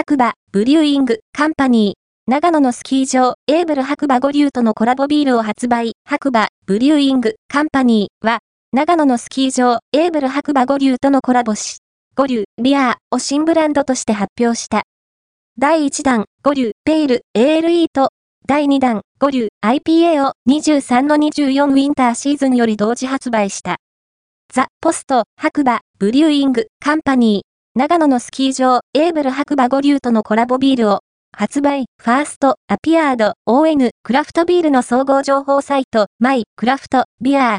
白馬ブリューイングカンパニー、長野のスキー場、エイブル白馬五竜とのコラボビールを発売、白馬ブリューイングカンパニーは、長野のスキー場、エイブル白馬五竜とのコラボし、五竜ビアーを新ブランドとして発表した。第1弾、五竜ペール エール と、第2弾、五竜 IPA を23の24ウィンターシーズンより同時発売した。 The post、白馬、ブリューイング、カンパニー、長野のスキー場、エーブル白馬五竜とのコラボビールを、発売、ファースト、アピアード、ON、クラフトビールの総合情報サイト、マイ、クラフト、ビアー。